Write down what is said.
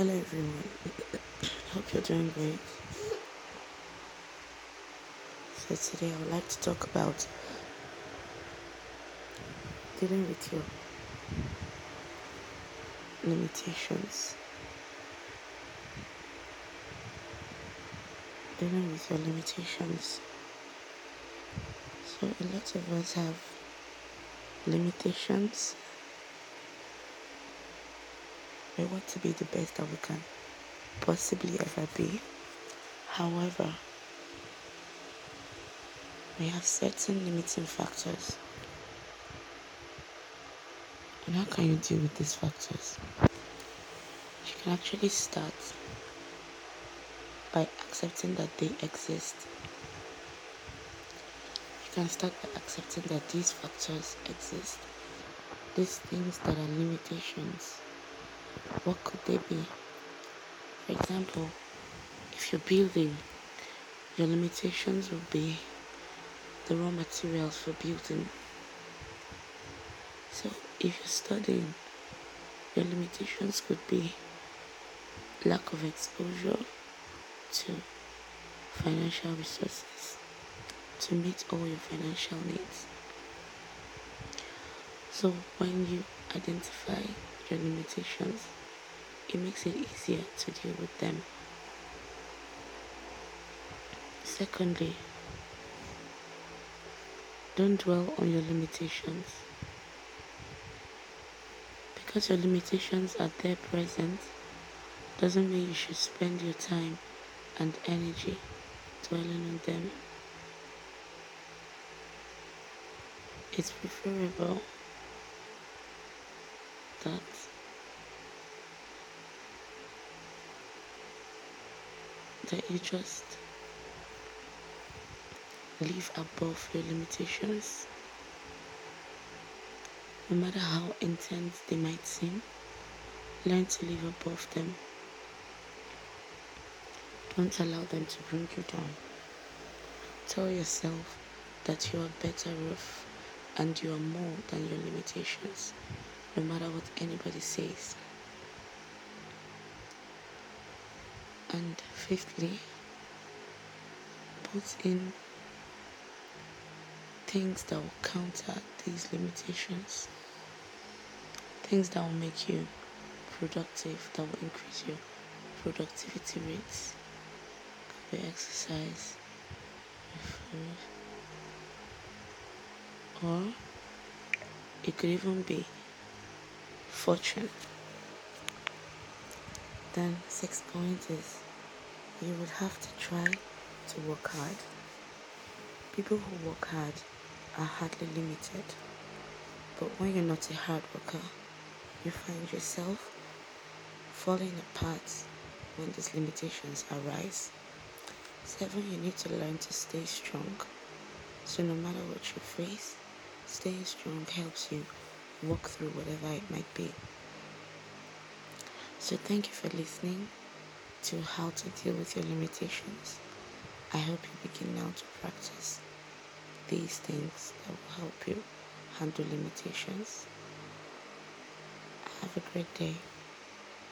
Hello everyone, hope you're doing great. So today I would like to talk about dealing with your limitations. Dealing with your limitations. So a lot of us have limitations. We want to be the best that we can possibly ever be. However, we have certain limiting factors. And how can you deal with these factors? You can actually start by accepting that they exist. You can start by accepting that these factors exist. These things that are limitations. What could they be? For example, if you're building, your limitations will be the raw materials for building. So, if you're studying, your limitations could be lack of exposure to financial resources to meet all your financial needs. So, when you identify your limitations, it makes it easier to deal with them. Secondly, don't dwell on your limitations. Because your limitations are there present, doesn't mean you should spend your time and energy dwelling on them. It's preferable that that you just live above your limitations. No matter how intense they might seem, learn to live above them. Don't allow them to bring you down. Tell yourself that you are better off and you are more than your limitations, no matter what anybody says. And fifthly, put in things that will counter these limitations, things that will make you productive, that will increase your productivity rates. Could be exercise, food, or it could even be fortune. Then, six point is you would have to try to work hard. People who work hard are hardly limited. But when you're not a hard worker, you find yourself falling apart when these limitations arise. Seven, you need to learn to stay strong. So no matter what you face, staying strong helps you walk through whatever it might be. So thank you for listening to how to deal with your limitations. I hope you begin now to practice these things that will help you handle limitations. Have a great day.